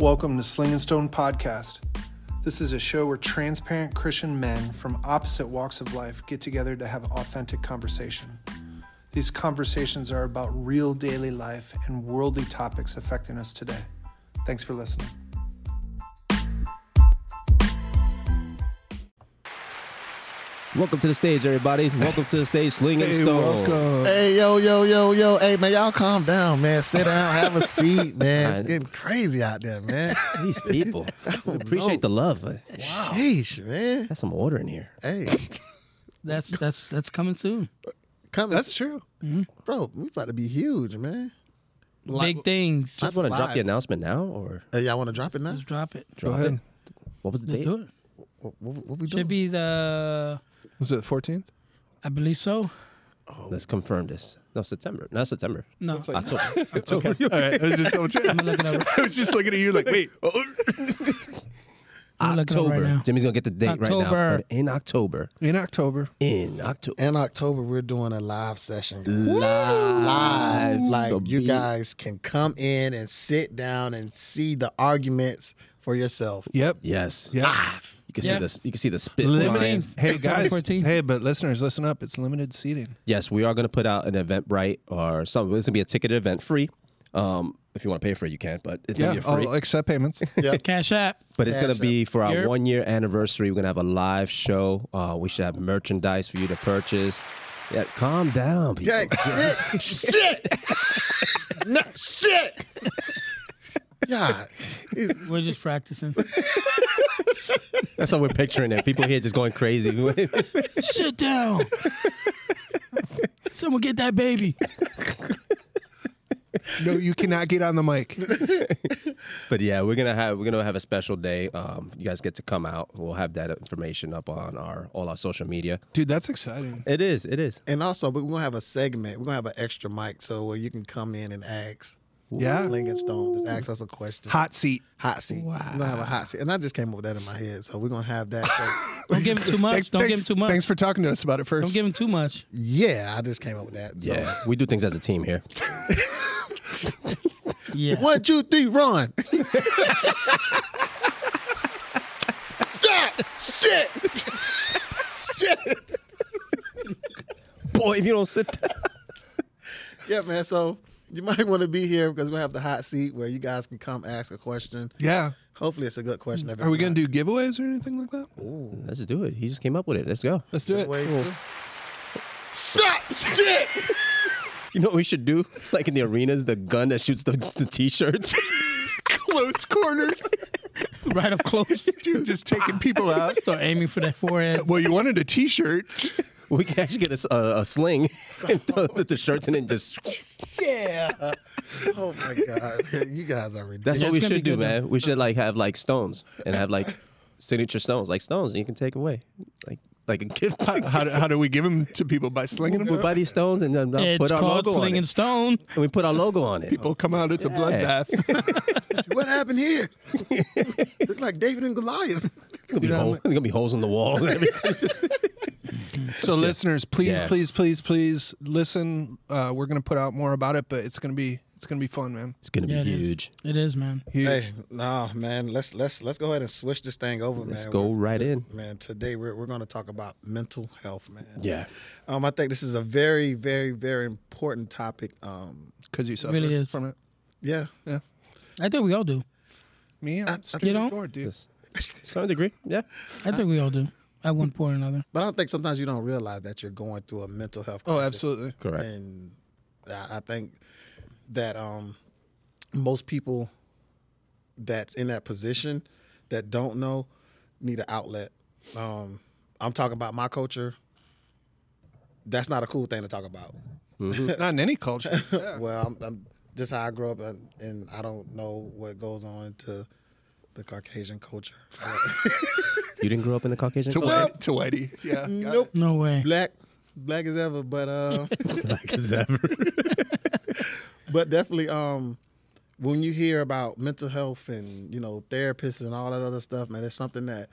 Welcome to Sling and Stone Podcast. This is a show where transparent Christian men from opposite walks of life get together to have authentic conversation. These conversations are about real daily life and worldly topics affecting us today. Thanks for listening. Welcome to the stage, everybody. Welcome to the stage, Sling and Stone. Hey, yo, yo, yo, yo. Hey, man, y'all calm down, man. Sit down, have a seat, man. It's I- getting crazy out there, man. These people. Appreciate the love. but Sheesh, man. That's some order in here. Hey, That's that's that's coming soon. come. That's true. Mm-hmm. Mm-hmm. bro. We about to be huge, man. Big things. I Just want to drop the announcement now, or Hey, y'all want to drop it now? let's drop it. drop ahead. it. What was the Let's date? Do it. What, what, what we doing? Should be the Was it the 14th? I believe so. Oh. Let's confirm this. No, September. Not September. No, October. October. All right. I was just, double checking. I'm looking was just looking at you like, wait. I'm looking right October. now. Jimmy's gonna get the date right now. October. But in October. In October. In October. In October, we're doing a live session. Live. Live. Like, So you be- guys can come in and sit down and see the arguments for yourself. Yep. Yes. Yeah. You can Yeah. see this. You can see the spit Limited. flying. Hey guys. 14th. Hey, but listeners, listen up. It's limited seating. Yes, we are going to put out an Eventbrite or something. It's going to be a ticketed event, free. Um, if you want to pay for it, you can't. but it's Yeah. going to be free. I'll accept payments. Yeah, Cash App. But it's Cash going to be for our Yep. one year anniversary. We're going to have a live show. Uh, we should have merchandise for you to purchase. Yeah, calm down, people. Yeah, shit, shit, no, shit. God, We're just practicing. That's how we're picturing it. People here just going crazy. Sit down. Someone get that baby. no, you cannot get on the mic. but yeah, we're gonna have we're gonna have a special day. Um, you guys get to come out. We'll have that information up on our all our social media. Dude, that's exciting. It is. It is. and also we're gonna have a segment. We're gonna have an extra mic so where you can come in and ask. Yeah. Sling Stone, just ask us a question. Hot seat. hot seat. We're gonna have a hot seat, and I just came up with that in my head, so we're gonna have that. So, Don't give him too much. Thanks, Don't give him too much. Thanks for talking to us about it first. Don't give him too much. yeah, I just came up with that. So, Yeah, we do things as a team here. Yeah. One, two, three, run. Stop! Shit! Shit! Boy, if you don't sit down. Yeah, man. So you might want to be here because we're have the hot seat where you guys can come ask a question. yeah. Hopefully, it's a good question. Are we going to do giveaways or anything like that? Ooh. Let's do it. He just came up with it. Let's go. Let's do it. ways to do- Stop! Shit! You know what we should do? Like in the arenas, the gun that shoots the, the t-shirts. Close corners. Right up close. Dude, just taking people out. Start aiming for that forehead. Well, you wanted a T-shirt. we can actually get a sling and throw it at the shirts in and just. Yeah. Oh my god, you guys are ridiculous. That's Yeah, what we should do, good, man. We should like have like stones and have like signature stones, like stones, and you can take away, like like a gift. How, how, do, how do we give them to people by slinging we them? buy these stones and then uh, It's put our called logo on Sling it. and Stone. And we put our logo on it. People come out. It's a bloodbath. What happened here? Looks like David and Goliath. There's gonna, be hole- there's gonna be holes in the wall. and everything. So, listeners, please, Yeah. please, please, please listen. Uh, we're gonna put out more about it, but it's gonna be it's gonna be fun, man. it's gonna Yeah, it be is. huge. It is, man. Huge. Hey, no, man. Let's let's let's go ahead and switch this thing over, man. Let's go We're- right in. man. Today we're we're going to talk about mental health, man. Yeah. Um, I think this is a very, very, very important topic. Um, Because you suffer really is. from it. yeah, Yeah. I think we all do. Me, I'm I- straight You as don't? board, dude. Yes. To some degree. Yeah. I think we all do. At one point or another. but I don't think sometimes you don't realize that you're going through a mental health. Oh, absolutely. Correct. And I I think that um, most people that's in that position that don't know need an outlet. Um, I'm talking about my culture. That's not a cool thing to talk about. Not in any culture. Yeah. Well, I'm, I'm just how I grew up, and, and I don't know what goes on to the Caucasian culture. You didn't grow up in the Caucasian to, culture? Whitey, to Whitey. Yeah. nope, it. No way. black, black as ever, but uh, Like as ever. but definitely um, when you hear about mental health and you know therapists and all that other stuff, man, it's something that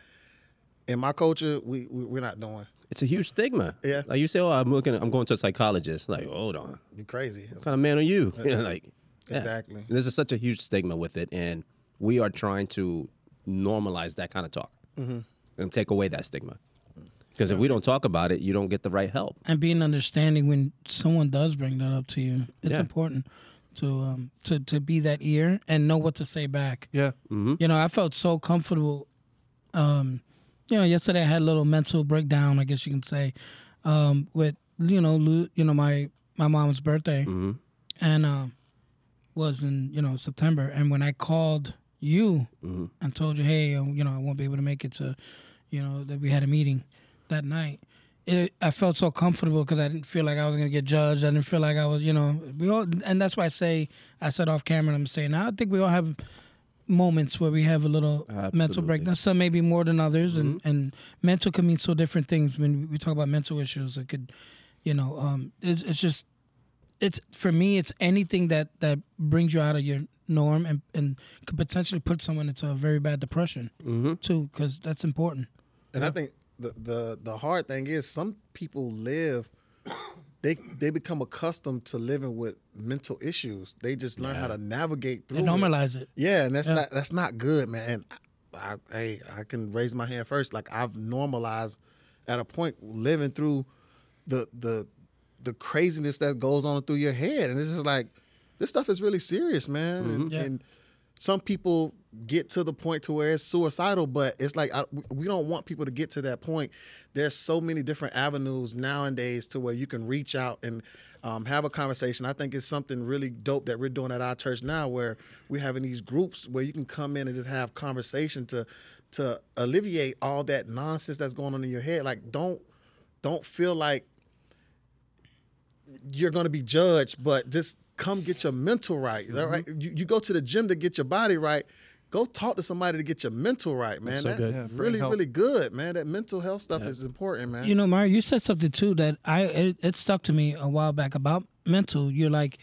in my culture we, we we're not doing. It's a huge stigma. Yeah. Like you say, oh, I'm looking, I'm going to a psychologist. Like, hold on, what You crazy? What kind of man are you? You know, like, yeah. Exactly. There's a, such a huge stigma with it, and we are trying to normalize that kind of talk and take away that stigma. Because if we don't talk about it, you don't get the right help. and being understanding when someone does bring that up to you. It's Yeah. important to um to to be that ear and know what to say back. Yeah. You know, I felt so comfortable. Um, you know, yesterday I had a little mental breakdown, I guess you can say, um, with you know, lo- you know my my mom's birthday, Mm-hmm. and um, was in you know September, and when I called you Mm-hmm. and told you, hey, uh, you know, I won't be able to make it to, you know, that we had a meeting that night. It, I felt so comfortable because I didn't feel like I was gonna get judged. I didn't feel like I was, you know, we all, and that's why I say I said off camera. and I'm saying now I think we all have moments where we have a little mental Absolutely. breakdown. Some maybe more than others, and and mental can mean so different things. When we talk about mental issues, it could, you know, um, it's, it's just it's for me it's anything that that brings you out of your norm and and could potentially put someone into a very bad depression Mm-hmm. too because that's important And I think the, the the hard thing is some people live they they become accustomed to living with mental issues. They just learn how to navigate through they normalize it Yeah, and that's Yeah. not that's not good, man. And I, I, hey, I can raise my hand first. Like I've normalized at a point living through the the the craziness that goes on through your head, and it's just like this stuff is really serious, man. And, Yeah. and some people get to the point to where it's suicidal, but it's like I, we don't want people to get to that point. There's so many different avenues nowadays to where you can reach out and um, have a conversation. I think it's something really dope that we're doing at our church now, where we're having these groups where you can come in and just have conversation to to alleviate all that nonsense that's going on in your head. Like don't don't feel like you're going to be judged, but just come get your mental right. All right? Mm-hmm. You, you go to the gym to get your body right. Go talk to somebody to get your mental right, man. so That's. Yeah, really, health. really good, man. That mental health stuff is important, man. you know mario you said something too that i it, it stuck to me a while back about mental you're like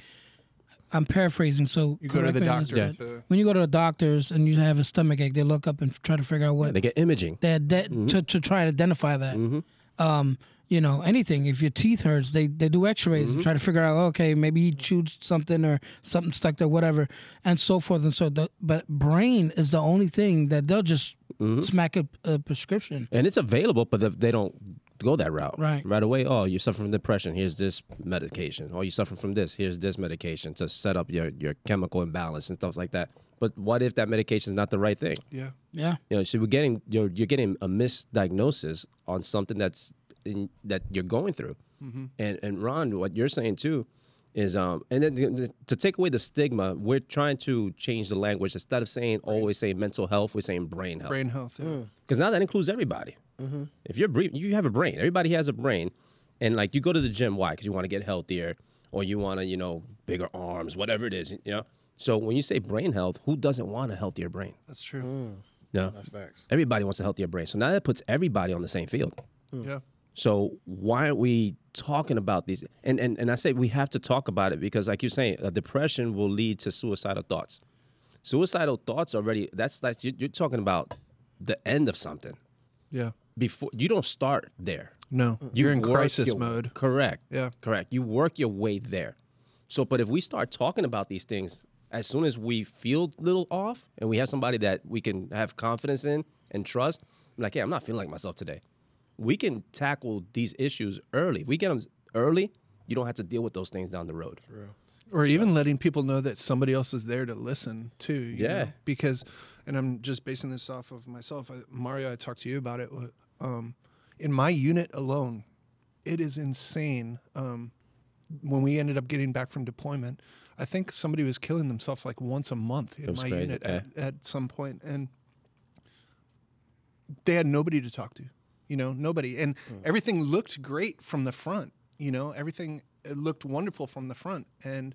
i'm paraphrasing so You go to the correct me on doctor this, to- when you go to the doctors and you have a stomach ache they look up and try to figure out what They get imaging. they ide- mm-hmm. to, to try to identify that. Mm-hmm. Um, you know, anything. If your teeth hurts, they, they do X-rays and mm-hmm. try to figure out, okay, maybe he chewed something or something stuck there, whatever, and so forth and so. The, but brain is the only thing that they'll just mm-hmm. smack a, a prescription. And it's available, but they don't go that route. Right. Right away. Oh, you're suffering from depression. Here's this medication. Oh, you're suffering from this. Here's this medication to set up your, your chemical imbalance and stuff like that. But what if that medication is not the right thing? Yeah. Yeah, You know, so we're getting you're you're getting a misdiagnosis on something that's in, that you're going through. Mm-hmm. And and Ron, what you're saying too is um and then to- to take away the stigma, we're trying to change the language instead of saying always saying mental health, we're saying brain health Brain health. Yeah. Mm. because now that includes everybody. Mm-hmm. If you're breathing, you have a brain. Everybody has a brain, and like you go to the gym, why? Because you want to get healthier, or you want to, you know, bigger arms, whatever it is, you know. So when you say brain health, who doesn't want a healthier brain? That's true. Mm. No, That's facts. everybody wants a healthier brain. So now that puts everybody on the same field. Yeah. So why aren't we talking about these? And and and I say we have to talk about it because, like you're saying, a depression will lead to suicidal thoughts. Suicidal thoughts already. That's like you're, you're talking about the end of something. Yeah. Before you don't start there. No. You You're in crisis your- mode. Correct. Yeah. Correct. You work your way there. So, but if we start talking about these things as soon as we feel a little off and we have somebody that we can have confidence in and trust, I'm like, yeah, I'm not feeling like myself today. We can tackle these issues early. If we get them early, you don't have to deal with those things down the road. or even letting people know that somebody else is there to listen too. you Yeah. know? because, and I'm just basing this off of myself. I, Mario, I talked to you about it. Um, in my unit alone, it is insane. Um, when we ended up getting back from deployment, I think somebody was killing themselves like once a month in my crazy, unit yeah. at, at some point, and they had nobody to talk to. You know, nobody, and everything looked great from the front. You know, everything it looked wonderful from the front, and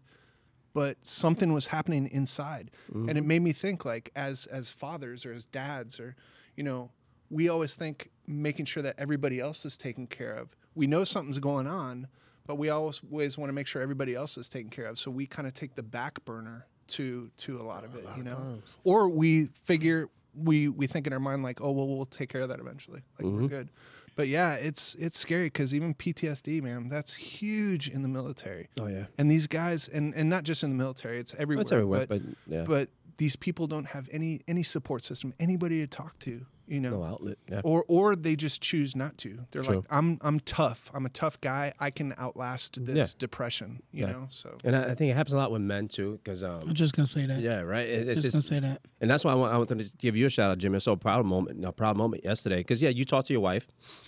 but something was happening inside. And it made me think like as as fathers or as dads or you know we always think making sure that everybody else is taken care of. We know something's going on but we always want to make sure everybody else is taken care of. So we kind of take the back burner to to a lot of it you know? or we figure we we think in our mind like oh well we'll take care of that eventually. Like we're mm-hmm. good. But yeah it's it's scary because even ptsd man that's huge in the military. Oh yeah. and these guys and and not just in the military it's everywhere It's everywhere, but but, yeah. but these people don't have any any support system, anybody to talk to, you know. No outlet. Yeah. Or or they just choose not to. They're True. like, I'm I'm tough. I'm a tough guy. I can outlast this Yeah. depression. You Yeah. know. So And I, I think it happens a lot with men too, because I'm um, just gonna say that. yeah, right. It, it's just just gonna say that. And that's why I want, I wanted to give you a shout out, Jimmy. It's so proud moment, a proud moment yesterday. Because yeah, you talked to your wife,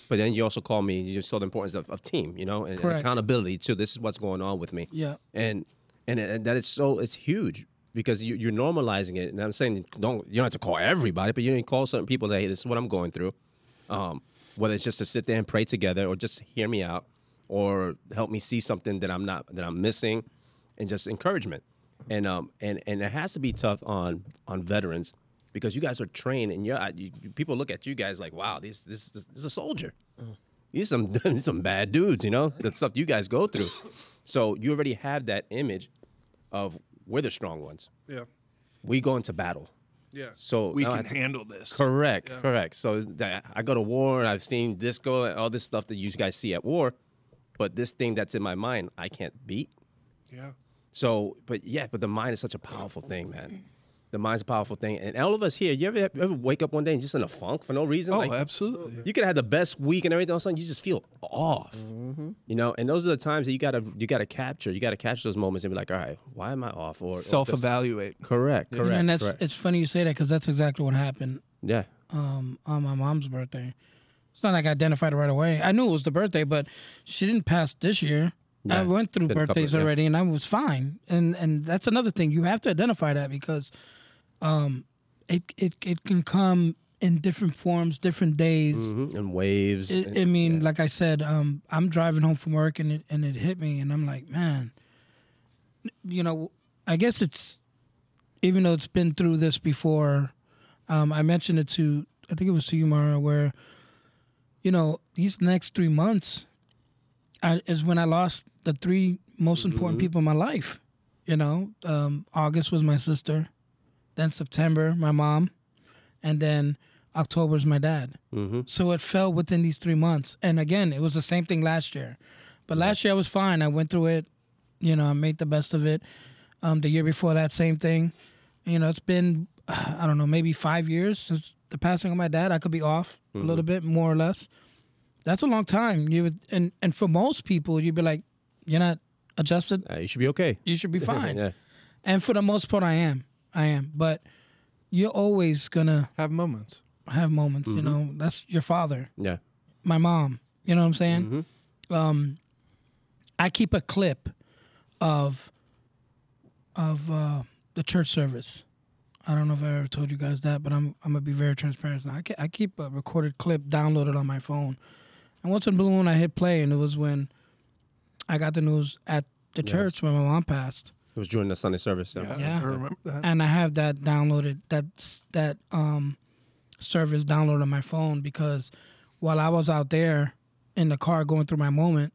but then you also called me. You saw the importance of, of team, you know, and, and Correct. accountability too. This is what's going on with me. Yeah. And and, and that is so it's huge because you, you're normalizing it. And I'm saying don't you don't have to call everybody, but you can call certain people that hey, this is what I'm going through. Um, whether it's just to sit there and pray together, or just hear me out, or help me see something that I'm not that I'm missing, and just encouragement. And um and and it has to be tough on on veterans because you guys are trained and you're, you, you- people look at you guys like wow this this this is a soldier. These some these some bad dudes, you know the stuff you guys go through. So you already have that image of we're the strong ones. yeah, We go into battle. yeah. So we can to- handle this. Correct, correct. So that I go to war and I've seen this go and all this stuff that you guys see at war, but this thing that's in my mind I can't beat. Yeah. So, but yeah, but the mind is such a powerful thing, man. The mind's a powerful thing, and all of us here, you ever, ever wake up one day and just in a funk for no reason? Oh, like, absolutely. you could have the best week and everything. All of a sudden, you just feel off. You know, and those are the times that you gotta you gotta capture. You gotta catch those moments and be like, all right, why am I off? Or or Self just- evaluate. Correct, correct, and that's correct. it's funny you say that because that's exactly what happened Yeah, um, on my mom's birthday. It's not like I identified it right away. I knew it was the birthday, but she didn't pass this year. I went through been a couple- birthdays yeah. already, and I was fine. And and that's another thing you have to identify that because, um, it it it can come in different forms, different days. Mhm, and waves. It, I mean, like I said, um, I'm driving home from work and it and it hit me, and I'm like, man, you know, I guess it's even though it's been through this before. Um, I mentioned it to I think it was to you, Mara, where you know these next three months I, is when I lost the three most important people in my life. You know, um, August was my sister, then September my mom, and then October's my dad. Mhm. So it fell within these three months. And again, it was the same thing last year. But last year I was fine. I went through it. You know, I made the best of it. Um, the year before that, same thing. You know, it's been I don't know, maybe five years since the passing of my dad. I could be off a little bit, more or less. That's a long time. You would, and and for most people, you'd be like, you're not adjusted. Uh, you should be okay. You should be fine. yeah. And for the most part, I am. I am. But you're always gonna Have moments. have moments. You know, that's your father Yeah. my mom. You know what I'm saying? Mm-hmm. Um, I keep a clip of of uh, the church service. I don't know if I ever told you guys that, but I'm I'm gonna be very transparent. Now. I, ke- I keep a recorded clip downloaded on my phone, and once in a blue moon I hit play, and it was when I got the news at the church when my mom passed, It was during the Sunday service. Yeah. Yeah, Yeah. I remember that. and I have that downloaded that that um service downloaded on my phone because while I was out there in the car going through my moment,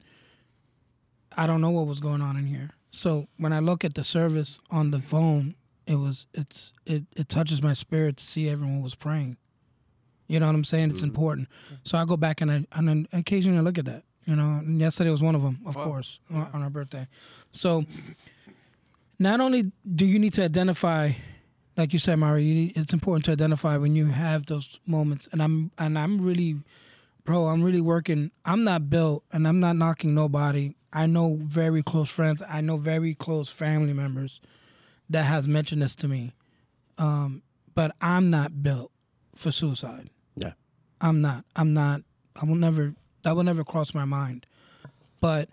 I don't know what was going on in here. So when I look at the service on the phone, it was it's it it touches my spirit to see everyone was praying. You know what I'm saying? It's important. So I go back and I and then occasionally I look at that. You know, and yesterday was one of them, of course, on on our birthday. So not only do you need to identify like you said Mari, you need, it's important to identify when you have those moments and I'm and I'm really bro, I'm really working. I'm not built and I'm not knocking nobody. I know very close friends, I know very close family members that has mentioned this to me. Um, but I'm not built for suicide. Yeah. I'm not. I'm not. I will never. That will never cross my mind. But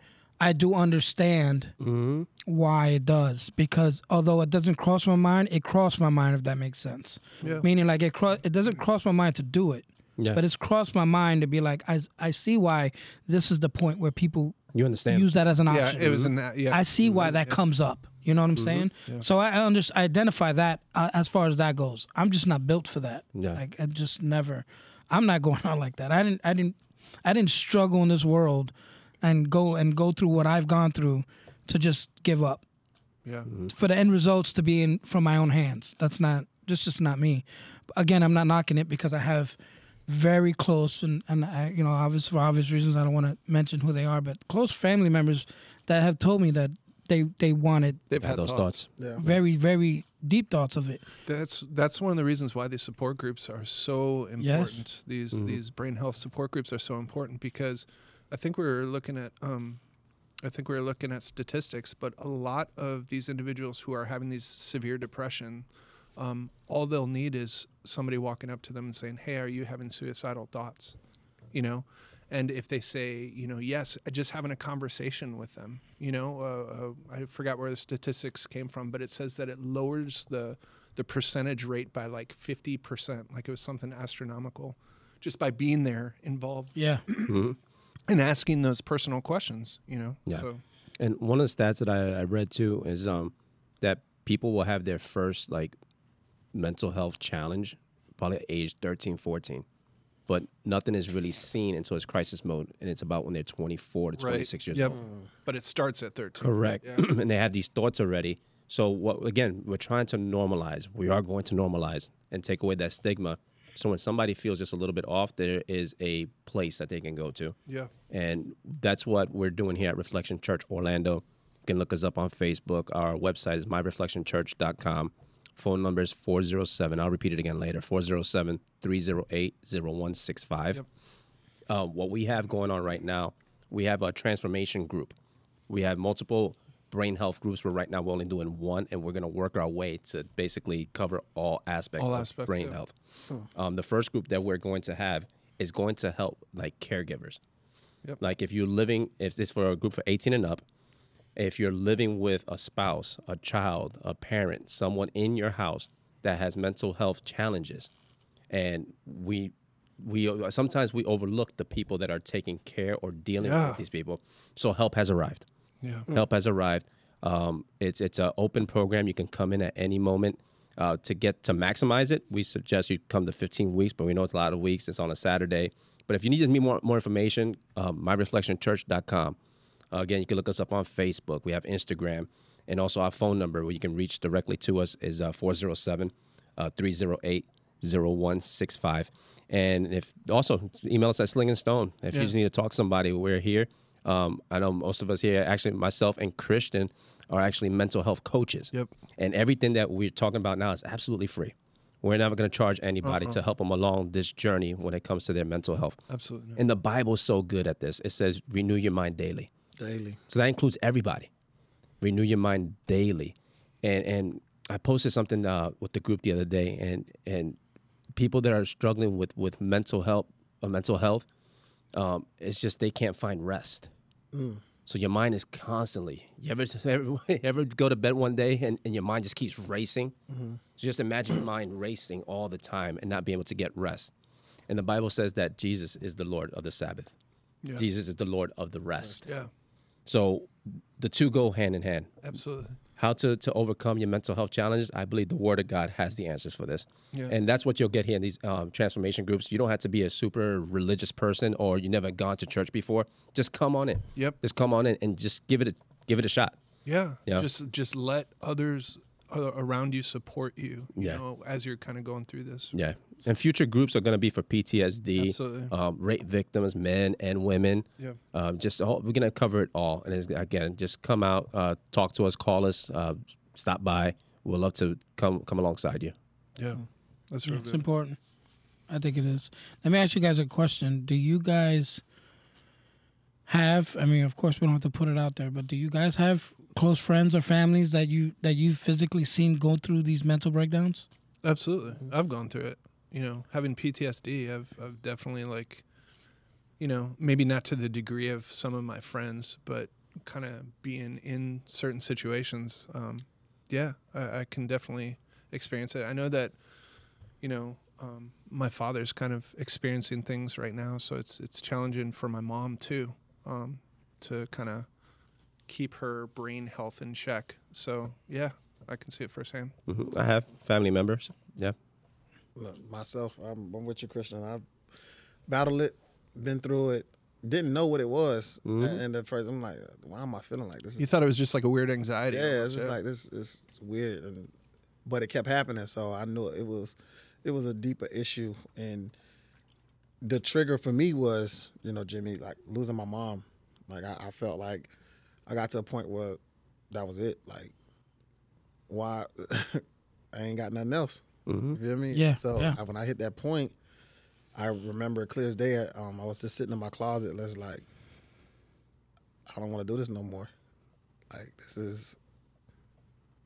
I do understand Mm-hmm. why it does because although it doesn't cross my mind, it crossed my mind if that makes sense. Yeah. Meaning like it cro- it doesn't cross my mind to do it, Yeah. but it's crossed my mind to be like I I see why this is the point where people you understand. use that as an option. Yeah, option. it was in that. Yeah, I see why that comes up. You know what I'm saying? Yeah. So I, I, under, I identify that uh, as far as that goes. I'm just not built for that. Yeah. Like I just never. I'm not going on like that. I didn't. I didn't. I didn't struggle in this world, and go and go through what I've gone through, to just give up yeah. Mm-hmm. for the end results to be in from my own hands. That's not just just not me. Again, I'm not knocking it because I have very close and and I, you know obvious for obvious reasons I don't want to mention who they are, but close family members that have told me that they they wanted They've had had those thoughts. thoughts. Yeah. very very deep thoughts of it. That's that's one of the reasons why these support groups are so important. These mm-hmm. these brain health support groups are so important because I think we were looking at um, I think we were looking at statistics, but a lot of these individuals who are having these severe depression, um, all they'll need is somebody walking up to them and saying, "Hey, are you having suicidal thoughts?" You know, and if they say, you know, yes, just having a conversation with them, you know, uh, uh, I forgot where the statistics came from, but it says that it lowers the the percentage rate by like fifty percent, like it was something astronomical, just by being there involved Yeah. And asking those personal questions, you know. Yeah. So, And one of the stats that I, I read too is um, that people will have their first like mental health challenge probably at age 13, 14. But nothing is really seen until it's crisis mode, and it's about when they're 24 to 26 years yep. old. But it starts at thirteen. Correct. Yeah. and they have these thoughts already. So what again, we're trying to normalize. We are going to normalize and take away that stigma. So when somebody feels just a little bit off, there is a place that they can go to. Yeah. And that's what we're doing here at Reflection Church Orlando. You can look us up on Facebook. Our website is myreflectionchurch.com. Phone number is 407. I'll repeat it again later 407 308 0165. Uh, what we have going on right now, we have a transformation group. We have multiple brain health groups, We're right now we're only doing one, and we're going to work our way to basically cover all aspects All of aspects, brain yeah. health. Um, the first group that we're going to have is going to help like caregivers. Yep. Like if you're living, if this for a group for 18 and up, if you're living with a spouse, a child, a parent, someone in your house that has mental health challenges, and we we sometimes we overlook the people that are taking care or dealing Yeah. with these people. So help has arrived. Yeah. Help has arrived. Um, it's it's an open program. You can come in at any moment. Uh, to get to maximize it, we suggest you come to 15 weeks, but we know it's a lot of weeks. It's on a Saturday. But if you need more, more information, um, myreflectionchurch.com. Uh, again, you can look us up on Facebook. We have Instagram. And also our phone number where you can reach directly to us is uh, 407 308 0165. And if also email us at Sling and Stone. If you just need to talk to somebody, we're here. Um, I know most of us here, actually, myself and Christian, are actually mental health coaches. Yep. And everything that we're talking about now is absolutely free. We're never going to charge anybody to help them along this journey when it comes to their mental health. Absolutely. not. And the Bible's so good at this. It says, renew your mind daily. daily. So that includes everybody. Renew your mind daily. And and I posted something uh, with the group the other day, and and people that are struggling with with mental health, uh, mental health, um, it's just they can't find rest. Mm. So your mind is constantly. You ever ever, ever go to bed one day and, and your mind just keeps racing? Mm-hmm. So just imagine your mind racing all the time and not being able to get rest. And the Bible says that Jesus is the Lord of the Sabbath. Yeah. Jesus is the Lord of the rest. Yeah. So the two go hand in hand. Absolutely. How to, to overcome your mental health challenges, I believe the Word of God has the answers for this. Yeah. And that's what you'll get here in these um, transformation groups. You don't have to be a super religious person or you never gone to church before. Just come on in. Yep. Just come on in and just give it a give it a shot. Yeah. Yeah. Just just let others around you support you. You Yeah. know, as you're kind of going through this. Yeah. And future groups are going to be for PTSD, um, rape victims, men and women. Yeah. Um, just all, we're going to cover it all. And it's, again, just come out, uh, talk to us, call us, uh, stop by. We'd love to come come alongside you. Yeah. That's real It's important. I think it is. Let me ask you guys a question. Do you guys have I mean, of course we don't have to put it out there, but do you guys have close friends or families that you that you've physically seen go through these mental breakdowns? Absolutely. I've gone through it. You know, having PTSD, I've I've definitely like you know, maybe not to the degree of some of my friends, but kind of being in certain situations. Um, yeah, I, I can definitely experience it. I know that, you know, um, my father's kind of experiencing things right now, so it's it's challenging for my mom too, um, to kind of keep her brain health in check. So yeah, I can see it firsthand. hmm I have family members. Yeah. Look, myself, I'm, I'm with you, Christian. I've battled it, been through it, didn't know what it was, Mhm. and at first I'm like, why am I feeling like this? You thought it was just like a weird anxiety. yeah, it's just like this is weird, and but it kept happening, so I knew it was it was a deeper issue, and the trigger for me was you know Jimmy like losing my mom, like I, I felt like I got to a point where that was it, like why I ain't got nothing else. You feel me? Yeah, So yeah. I- when I hit that point, I remember clear as day. Um, I was just sitting in my closet, just like, I don't want to do this no more. Like this is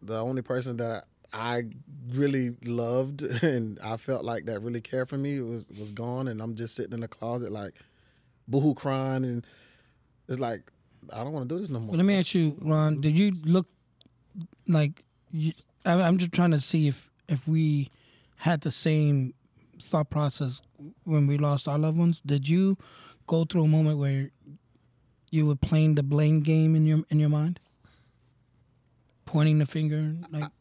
the only person that I really loved and I felt like that really cared for me was was gone, and I'm just sitting in the closet like, boohoo crying, and it's like I don't want to do this no more. But let me ask you, Ron. Did you look like you, I, I'm just trying to see if if we had the same thought process when we lost our loved ones? Did you go through a moment where you were playing the blame game in your in your mind, pointing the finger? Like,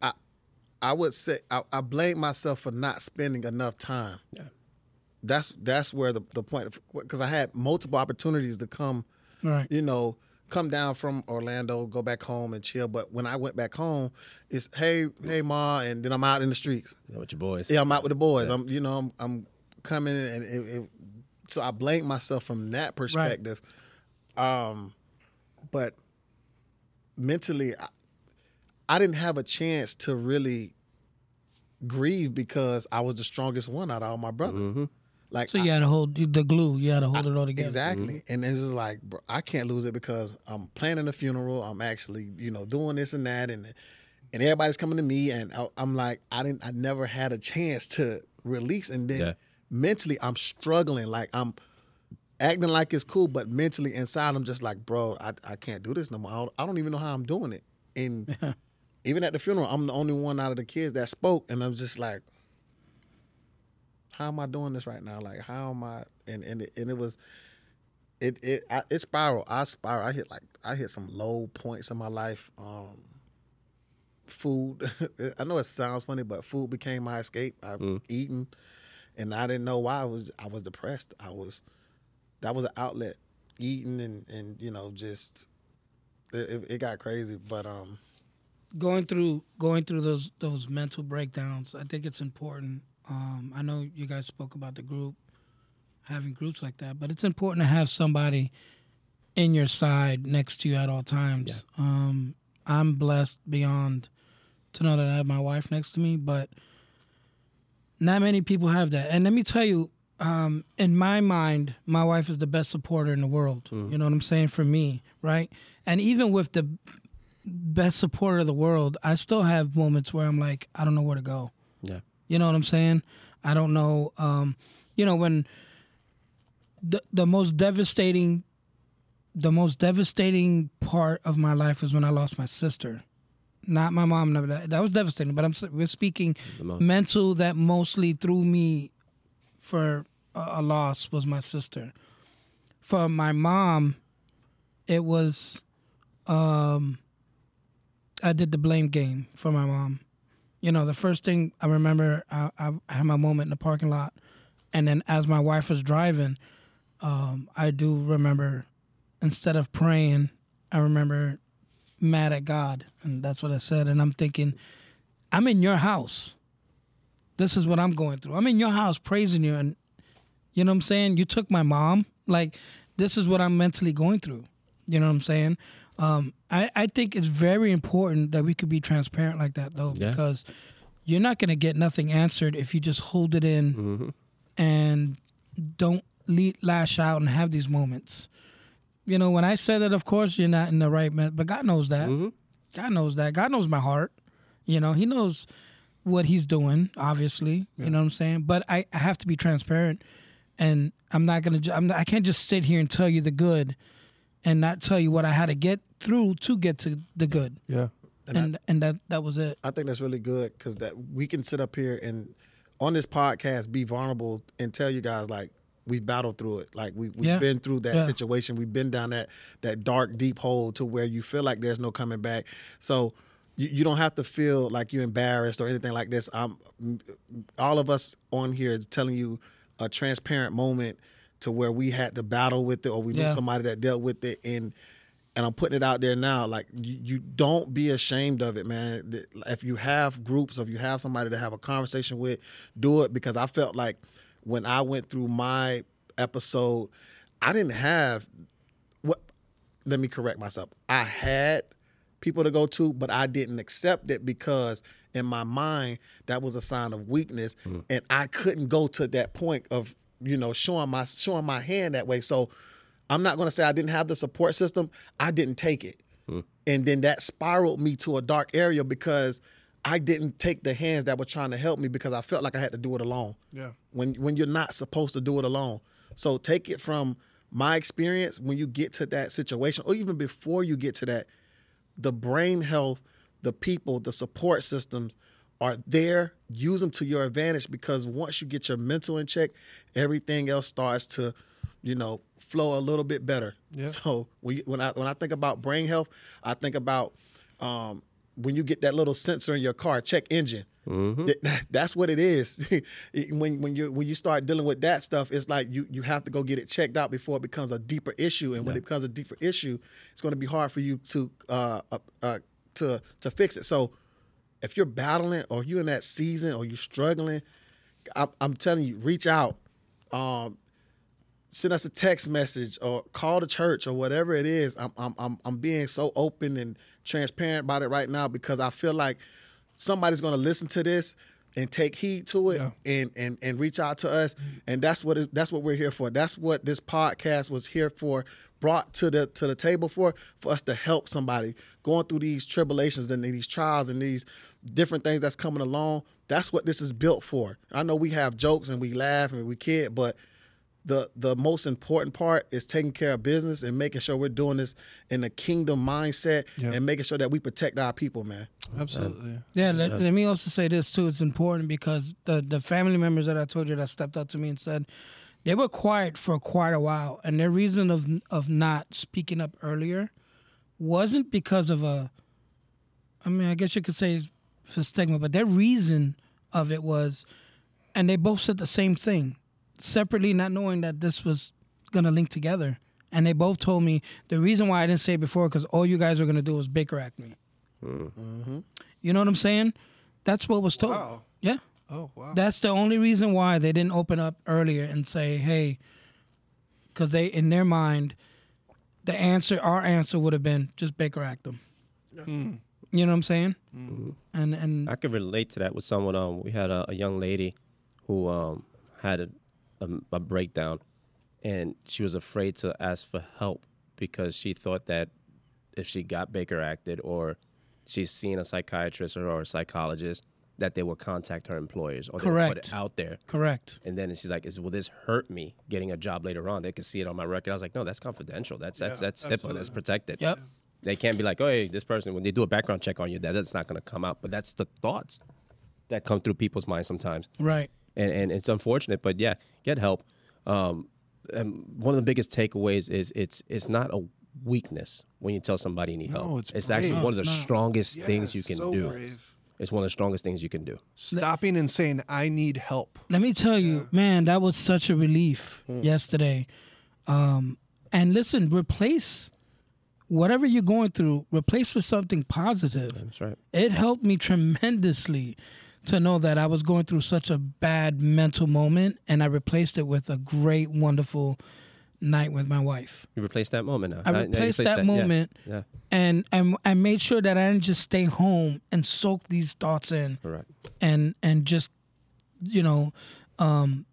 I would say I, I blame myself for not spending enough time. Yeah. That's that's where the the point because I had multiple opportunities to come, right? you know, come down from Orlando, go back home and chill. But when I went back home, it's hey hey ma, and then I'm out in the streets. Yeah, with your boys. Yeah, I'm out with the boys. I'm you know I'm I'm coming and it, it, so I blame myself from that perspective. Um, but mentally, I, I didn't have a chance to really grieve because I was the strongest one out of all my brothers. Like So I- you had to hold the glue. You had to hold it all together. Exactly. Mm-hmm. And it's just like, bro, I can't lose it because I'm planning a funeral. I'm actually, you know, doing this and that. And and everybody's coming to me. And I, I'm like, I didn't, I never had a chance to release. And then Yeah. mentally, I'm struggling. Like, I'm acting like it's cool, but mentally inside, I'm just like, bro, I, I can't do this no more. I don't, I don't even know how I'm doing it. And even at the funeral, I'm the only one out of the kids that spoke. And I'm just like, how am I doing this right now? Like, how am I? And and it, and it was, it it I, it spiraled. I spiral. I hit like I hit some low points in my life. Um, food. I know it sounds funny, but food became my escape. I've eaten, and I didn't know why. I was I was depressed. I was that was an outlet. Eating and and you know just it, it, it got crazy. But um, going through going through those those mental breakdowns i think it's important um, i know you guys spoke about the group having groups like that but it's important to have somebody in your side next to you at all times. Um, i'm blessed beyond to know that i have my wife next to me but not many people have that. And let me tell you um, in my mind my wife is the best supporter in the world. You know what i'm saying? For me right? And even with the best supporter of the world, I still have moments where I'm like, I don't know where to go. Yeah. You know what I'm saying? I don't know. Um, you know, when the the most devastating, the most devastating part of my life was when I lost my sister. Not my mom. Never that. That was devastating. But I'm we're speaking mental. That mostly threw me for a, a loss was my sister. For my mom, it was um I did the blame game for my mom. You know, the first thing I remember, I, I had my moment in the parking lot, and then as my wife was driving, um, I do remember instead of praying, I remember mad at God, and that's what I said. And I'm thinking, I'm in your house. This is what I'm going through. I'm in your house praising you, and you know what I'm saying. You took my mom. Like this is what I'm mentally going through. You know what I'm saying? Um, I, I think it's very important that we could be transparent like that though, Yeah. because you're not gonna get nothing answered if you just hold it in Mm-hmm. and don't le- lash out and have these moments. You know, when I said that, of course you're not in the right man, but God knows that. Mm-hmm. God knows that. God knows my heart. You know, He knows what He's doing. Obviously, you know what I'm saying. But I, I have to be transparent, and I'm not gonna. I'm not, I can't just sit here and tell you the good, and not tell you what I had to get through to get to the good. Yeah. And and, that that was it. I think that's really good because that we can sit up here and on this podcast be vulnerable and tell you guys like we battled through it. Like we we've Yeah. been through that Yeah. situation. We've been down that that dark deep hole to where you feel like there's no coming back. So you, you don't have to feel like you're embarrassed or anything like this. I'm all of us on here is telling you a transparent moment to where we had to battle with it or we knew Yeah. somebody that dealt with it and and I'm putting it out there now. Like you, you don't be ashamed of it, man. If you have groups, or if you have somebody to have a conversation with, do it because I felt like when I went through my episode, I didn't have what. Let me correct myself. I had people to go to, but I didn't accept it because in my mind that was a sign of weakness, mm. and I couldn't go to that point of you know showing my showing my hand that way. So I'm not going to say I didn't have the support system. I didn't take it, hmm. and then that spiraled me to a dark area because I didn't take the hands that were trying to help me because I felt like I had to do it alone Yeah. when when you're not supposed to do it alone. So take it from my experience when you get to that situation, or even before you get to that, the brain health, the people, the support systems are there. Use them to your advantage because once you get your mental in check, everything else starts to, you know, flow a little bit better. Yeah. So when, you- when I when I think about brain health, I think about um, when you get that little sensor in your car, check engine. Th- that- that's what it is. when when you when you start dealing with that stuff, it's like you you have to go get it checked out before it becomes a deeper issue. And when it becomes a deeper issue, it's going to be hard for you to uh, uh, uh, to to fix it. So if you're battling or you're in that season or you're struggling, I, I'm telling you, reach out. Um, send us a text message or call the church or whatever it is. I'm I'm I'm, I'm being so open and transparent about it right now because I feel like somebody's going to listen to this and take heed to it Yeah. and and and reach out to us and that's what that's what we're here for. That's what this podcast was here for brought to the to the table for for us to help somebody going through these tribulations and these trials and these different things that's coming along. That's what this is built for. I know we have jokes and we laugh and we kid, but the the most important part is taking care of business and making sure we're doing this in a kingdom mindset Yeah. and making sure that we protect our people, man. Absolutely. Yeah, let, let me also say this too. It's important because the the family members that I told you that stepped up to me and said they were quiet for quite a while, and their reason of of not speaking up earlier wasn't because of a. I mean, I guess you could say it's for stigma, but their reason of it was, and they both said the same thing, separately, not knowing that this was gonna link together. And they both told me the reason why I didn't say it before because all you guys were gonna do was Baker Act me. Mm-hmm. Mm-hmm. You know what I'm saying? That's what was told. Wow. Yeah. Oh wow. That's the only reason why they didn't open up earlier and say, "Hey," because they, in their mind, the answer, our answer, would have been just Baker Act them. You know what I'm saying? And and I could relate to that with someone. Um, we had a, a young lady who um had a, a a breakdown, and she was afraid to ask for help because she thought that if she got Baker acted or she's seen a psychiatrist or, or a psychologist, that they will contact her employers or they will put Correct. it out there. correct. And then she's like, "Is will this hurt me getting a job later on? They could see it on my record." I was like, "No, that's confidential. That's that's Yeah, that's HIPAA. That's protected. Yep. They can't be like, oh, hey, this person, when they do a background check on you, that, that's not going to come out. But that's the thoughts that come through people's minds sometimes. Right. And, and it's unfortunate, but yeah, get help. Um, and one of the biggest takeaways is it's it's not a weakness when you tell somebody you need No, help. it's actually brave. one of the No. strongest Yeah, things you can so do. brave. It's one of the strongest things you can do. Stopping and saying, "I need help." Let me tell you, man, that was such a relief yesterday. Um, and listen, replace whatever you're going through, replace with something positive. That's right. it helped me tremendously to know that I was going through such a bad mental moment and I replaced it with a great, wonderful night with my wife. You replace that moment now. I now you replaced replace that, moment Yeah, and, and I made sure that I didn't just stay home and soak these thoughts in correct. and and just you know um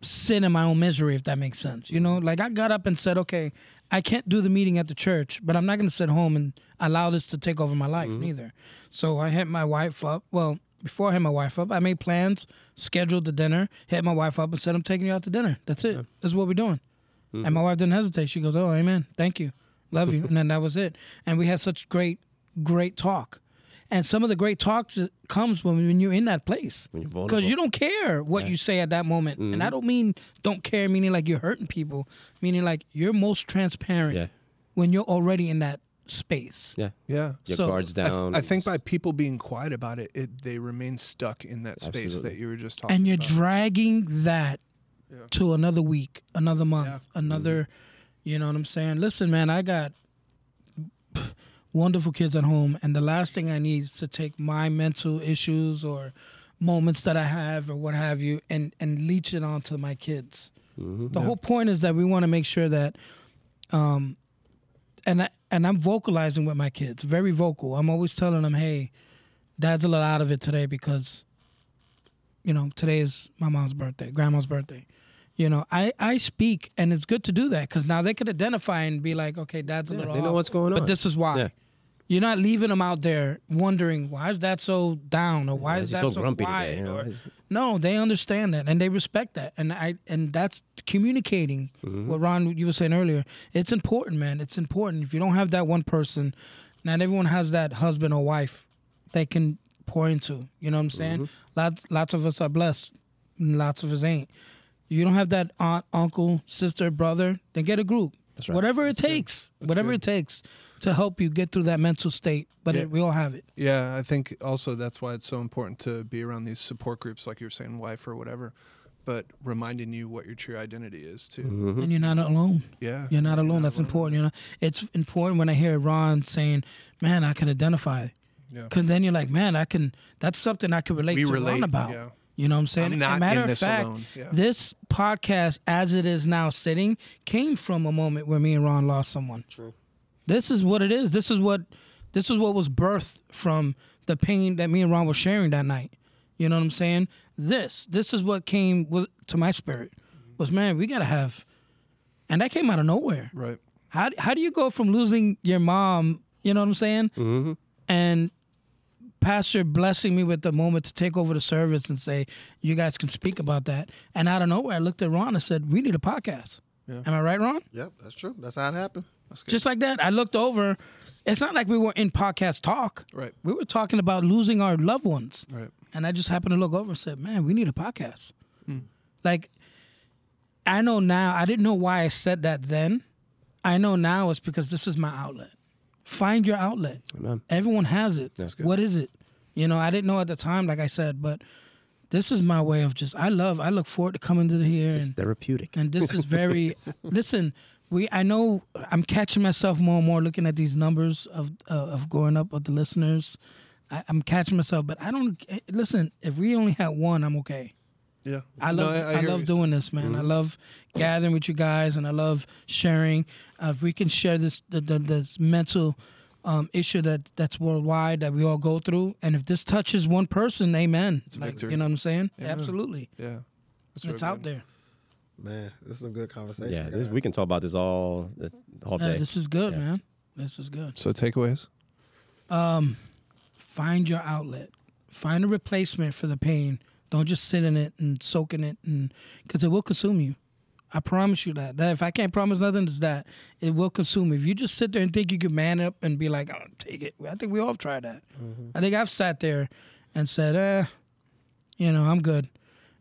sit in my own misery if that makes sense you know? Like i got up and said okay i can't do the meeting at the church but i'm not going to sit home and allow this to take over my life neither. So i hit my wife up well before i hit my wife up i made plans scheduled the dinner hit my wife up and said i'm taking you out to dinner. That's it. That's what we're doing and my wife didn't hesitate she goes oh amen thank you love you and then that was it and we had such great great talk and some of the great talks comes when, when you're in that place because you don't care what you say at that moment and Mm-hmm. i don't mean don't care meaning like you're hurting people meaning like you're most transparent Yeah. when you're already in that space Yeah. Yeah. Your So, guards I, th- down. I think by people being quiet about it, it they remain stuck in that space Absolutely. that you were just talking about. and you're about. dragging that to another week another month Yeah. another Mm-hmm. you know what i'm saying listen man i got wonderful kids at home and the last thing i need is to take my mental issues or moments that i have or what have you and and leech it onto my kids Mm-hmm. the whole point is that we want to make sure that um and I, and I'm vocalizing with my kids, very vocal. I'm always telling them, "Hey, Dad's a little out of it today because, you know, today is my mom's birthday, grandma's birthday." You know, I I speak, and it's good to do that because now they could identify and be like, "Okay, Dad's a Yeah, little." they know what's going on. but this is why. Yeah. You're not leaving them out there wondering why is that so down or why is that so so, grumpy quiet today, you know? or no, they understand that and they respect that, and I and that's communicating. Mm-hmm. What Ron you were saying earlier, it's important, man. It's important. If you don't have that one person, not everyone has that husband or wife they can pour into. You know what I'm saying? Mm-hmm. Lots lots of us are blessed, and lots of us ain't. You don't have that aunt, uncle, sister, brother, then get a group. That's right. Whatever it takes, whatever it takes to help you get through that mental state. But Yeah. it, we all have it. Yeah, I think also that's why it's so important to be around these support groups, like you're saying, wife or whatever, but reminding you what your true identity is too. Mm-hmm. And you're not alone. Yeah, You're not alone. That's important. You know, it's important when I hear Ron saying, "Man, I can identify," Yeah. because then you're like, "Man, I can." That's something I can relate We to relate, Ron about. yeah. You know what I'm saying? I'm not And matter in of this fact, alone. Yeah. this podcast, as it is now sitting, came from a moment where me and Ron lost someone. True. This is what it is. This is what this is what was birthed from the pain that me and Ron were sharing that night. You know what I'm saying? This this is what came with, to my spirit was man, we gotta have, and that came out of nowhere. Right. How how do you go from losing your mom? You know what I'm saying? Mm-hmm. And pastor blessing me with the moment to take over the service and say you guys can speak about that. And out of nowhere, I looked at Ron and said, "We need a podcast." Yeah. Am I right, Ron? Yep, that's true. That's how it happened. That's good. Just like that, I looked over. It's not like we were in podcast talk. right. We were talking about losing our loved ones. Right. And I just happened to look over and said, man, we need a podcast. Hmm. Like, I know now, I didn't know why I said that then. I know now it's because this is my outlet. Find your outlet. Amen. Everyone has it. That's good. What is it? You know, I didn't know at the time, like I said, but this is my way of just, I love, I look forward to coming to here It's and therapeutic. and this is very listen we i know i'm catching myself more and more looking at these numbers of uh, of going up of the listeners I, i'm catching myself but i don't eh, listen if we only had one i'm okay Yeah. I No, love I, hear love you. doing this, man. I love gathering with you guys, and I love sharing. Uh, if we can share this the, the, this mental um, issue that that's worldwide that we all go through, and if this touches one person, amen. It's a Like, victory. You know what I'm saying? Amen. Absolutely, Yeah. That's it's out good. there. Man, this is some good conversation. Yeah, this, we can talk about this all all Yeah, day. this is good, Yeah. man. This is good. So takeaways. um, find your outlet. Find a replacement for the pain. Don't just sit in it and soak in it, and because it will consume you. I promise you that. That if I can't promise nothing, it's that it will consume. you. If you just sit there and think you can man up and be like, "I'll take it," I think we all have tried that. I think I've sat there and said, "Eh, you know, I'm good,"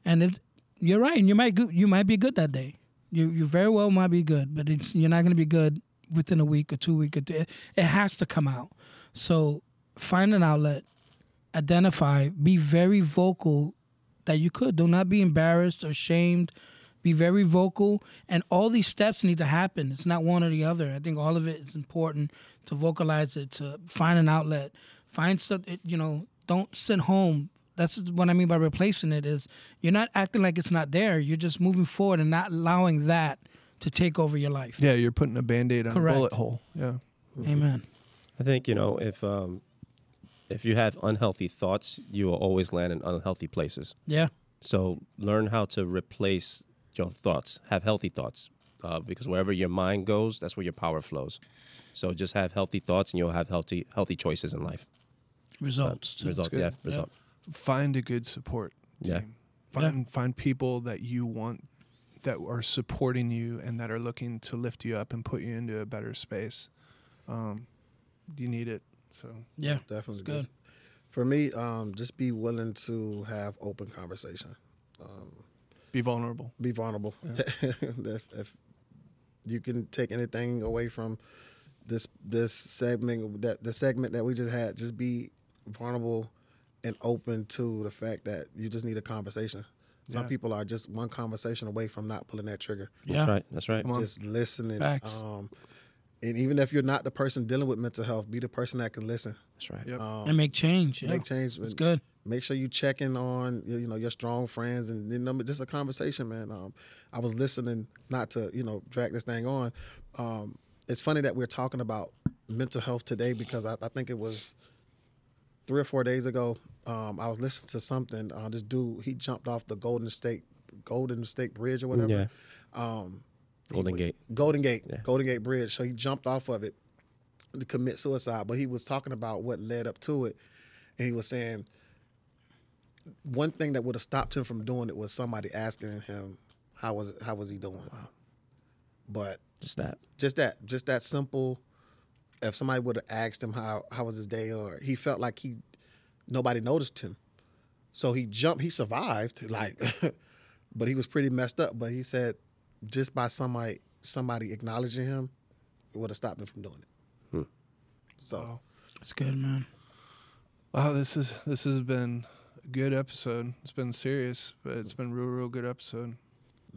and it, you're right, and you might go, you might be good that day. You you very well might be good, but it's, you're not going to be good within a week or two. Or three. It has to come out. So find an outlet, identify, be very vocal that you could. Do not be embarrassed or shamed. Be very vocal, and all these steps need to happen. It's not one or the other. I think all of it is important to vocalize it, to find an outlet, find stuff. You know, don't sit home. That's what I mean by replacing it. Is you're not acting like it's not there. You're just moving forward and not allowing that to take over your life. Yeah, you're putting a band-aid on Correct. a bullet hole. Yeah. Amen. I think you know if um, if you have unhealthy thoughts, you will always land in unhealthy places. Yeah. So learn how to replace your thoughts. Have healthy thoughts, uh, because wherever your mind goes, that's where your power flows. So just have healthy thoughts, and you'll have healthy healthy choices in life. Results. too. Results, good. yeah, Yeah. Find a good support. Team. Yeah. team. Find find people that you want that are supporting you and that are looking to lift you up and put you into a better space. Um, you need it. So Yeah. definitely good. good. For me, um, just be willing to have open conversation. Um, be vulnerable. be vulnerable. if, if you can take anything away from this this segment that the segment that we just had, just be vulnerable and open to the fact that you just need a conversation. Some Yeah. people are just one conversation away from not pulling that trigger. Yeah. That's right. That's right. Just listening. Facts. Um, and even if you're not the person dealing with mental health, be the person that can listen. That's right. Yep. Um, And make change. Yeah. make change. It's good. make sure you checking on you you know your strong friends and you know just a conversation man um, i was listening not to you know drag this thing on um, it's funny that we're talking about mental health today because I, I think it was three or four days ago. Um, I was listening to something. Uh, this dude he jumped off the Golden State Golden State Bridge or whatever. Yeah. Golden Gate. Golden Gate. Golden Gate Bridge. So he jumped off of it to commit suicide. But he was talking about what led up to it, and he was saying one thing that would have stopped him from doing it was somebody asking him how was how was he doing. But Just that. just that, just that simple. If somebody would have asked him how how was his day, or he felt like he nobody noticed him, so he jumped. He survived, like, but he was pretty messed up. But he said just by somebody somebody acknowledging him, it would have stopped him from doing it. So It's good, man. Wow, this is this has been a good episode. It's been serious, but it's been a real, real good episode.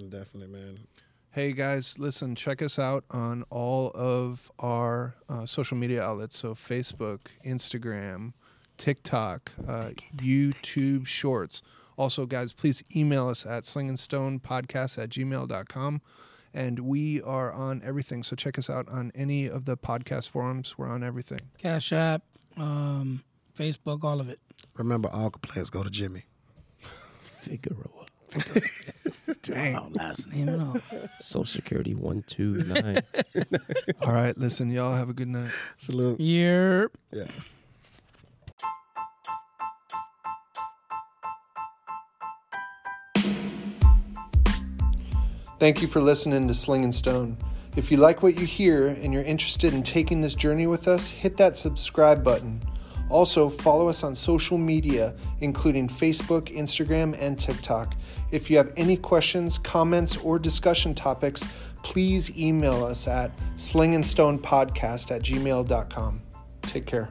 definitely, man. Hey guys, listen, check us out on all of our uh, social media outlets. So Facebook, Instagram, TikTok, uh, YouTube Shorts. Also, guys, please email us at slingandstonepodcast at gmail.com. And we are on everything. So check us out on any of the podcast forums. We're on everything. Cash App, um, Facebook, all of it. Remember, all complaints go to Jimmy. Figueroa. Dang. Oh, last name and all. Social Security one two nine. All right, listen, y'all have a good night. Salute. Yep. Yeah. Thank you for listening to Sling and Stone. If you like what you hear and you're interested in taking this journey with us, hit that subscribe button. Also, follow us on social media, including Facebook, Instagram, and TikTok. If you have any questions, comments, or discussion topics, please email us at slingandstonepodcast at gmail.com. Take care.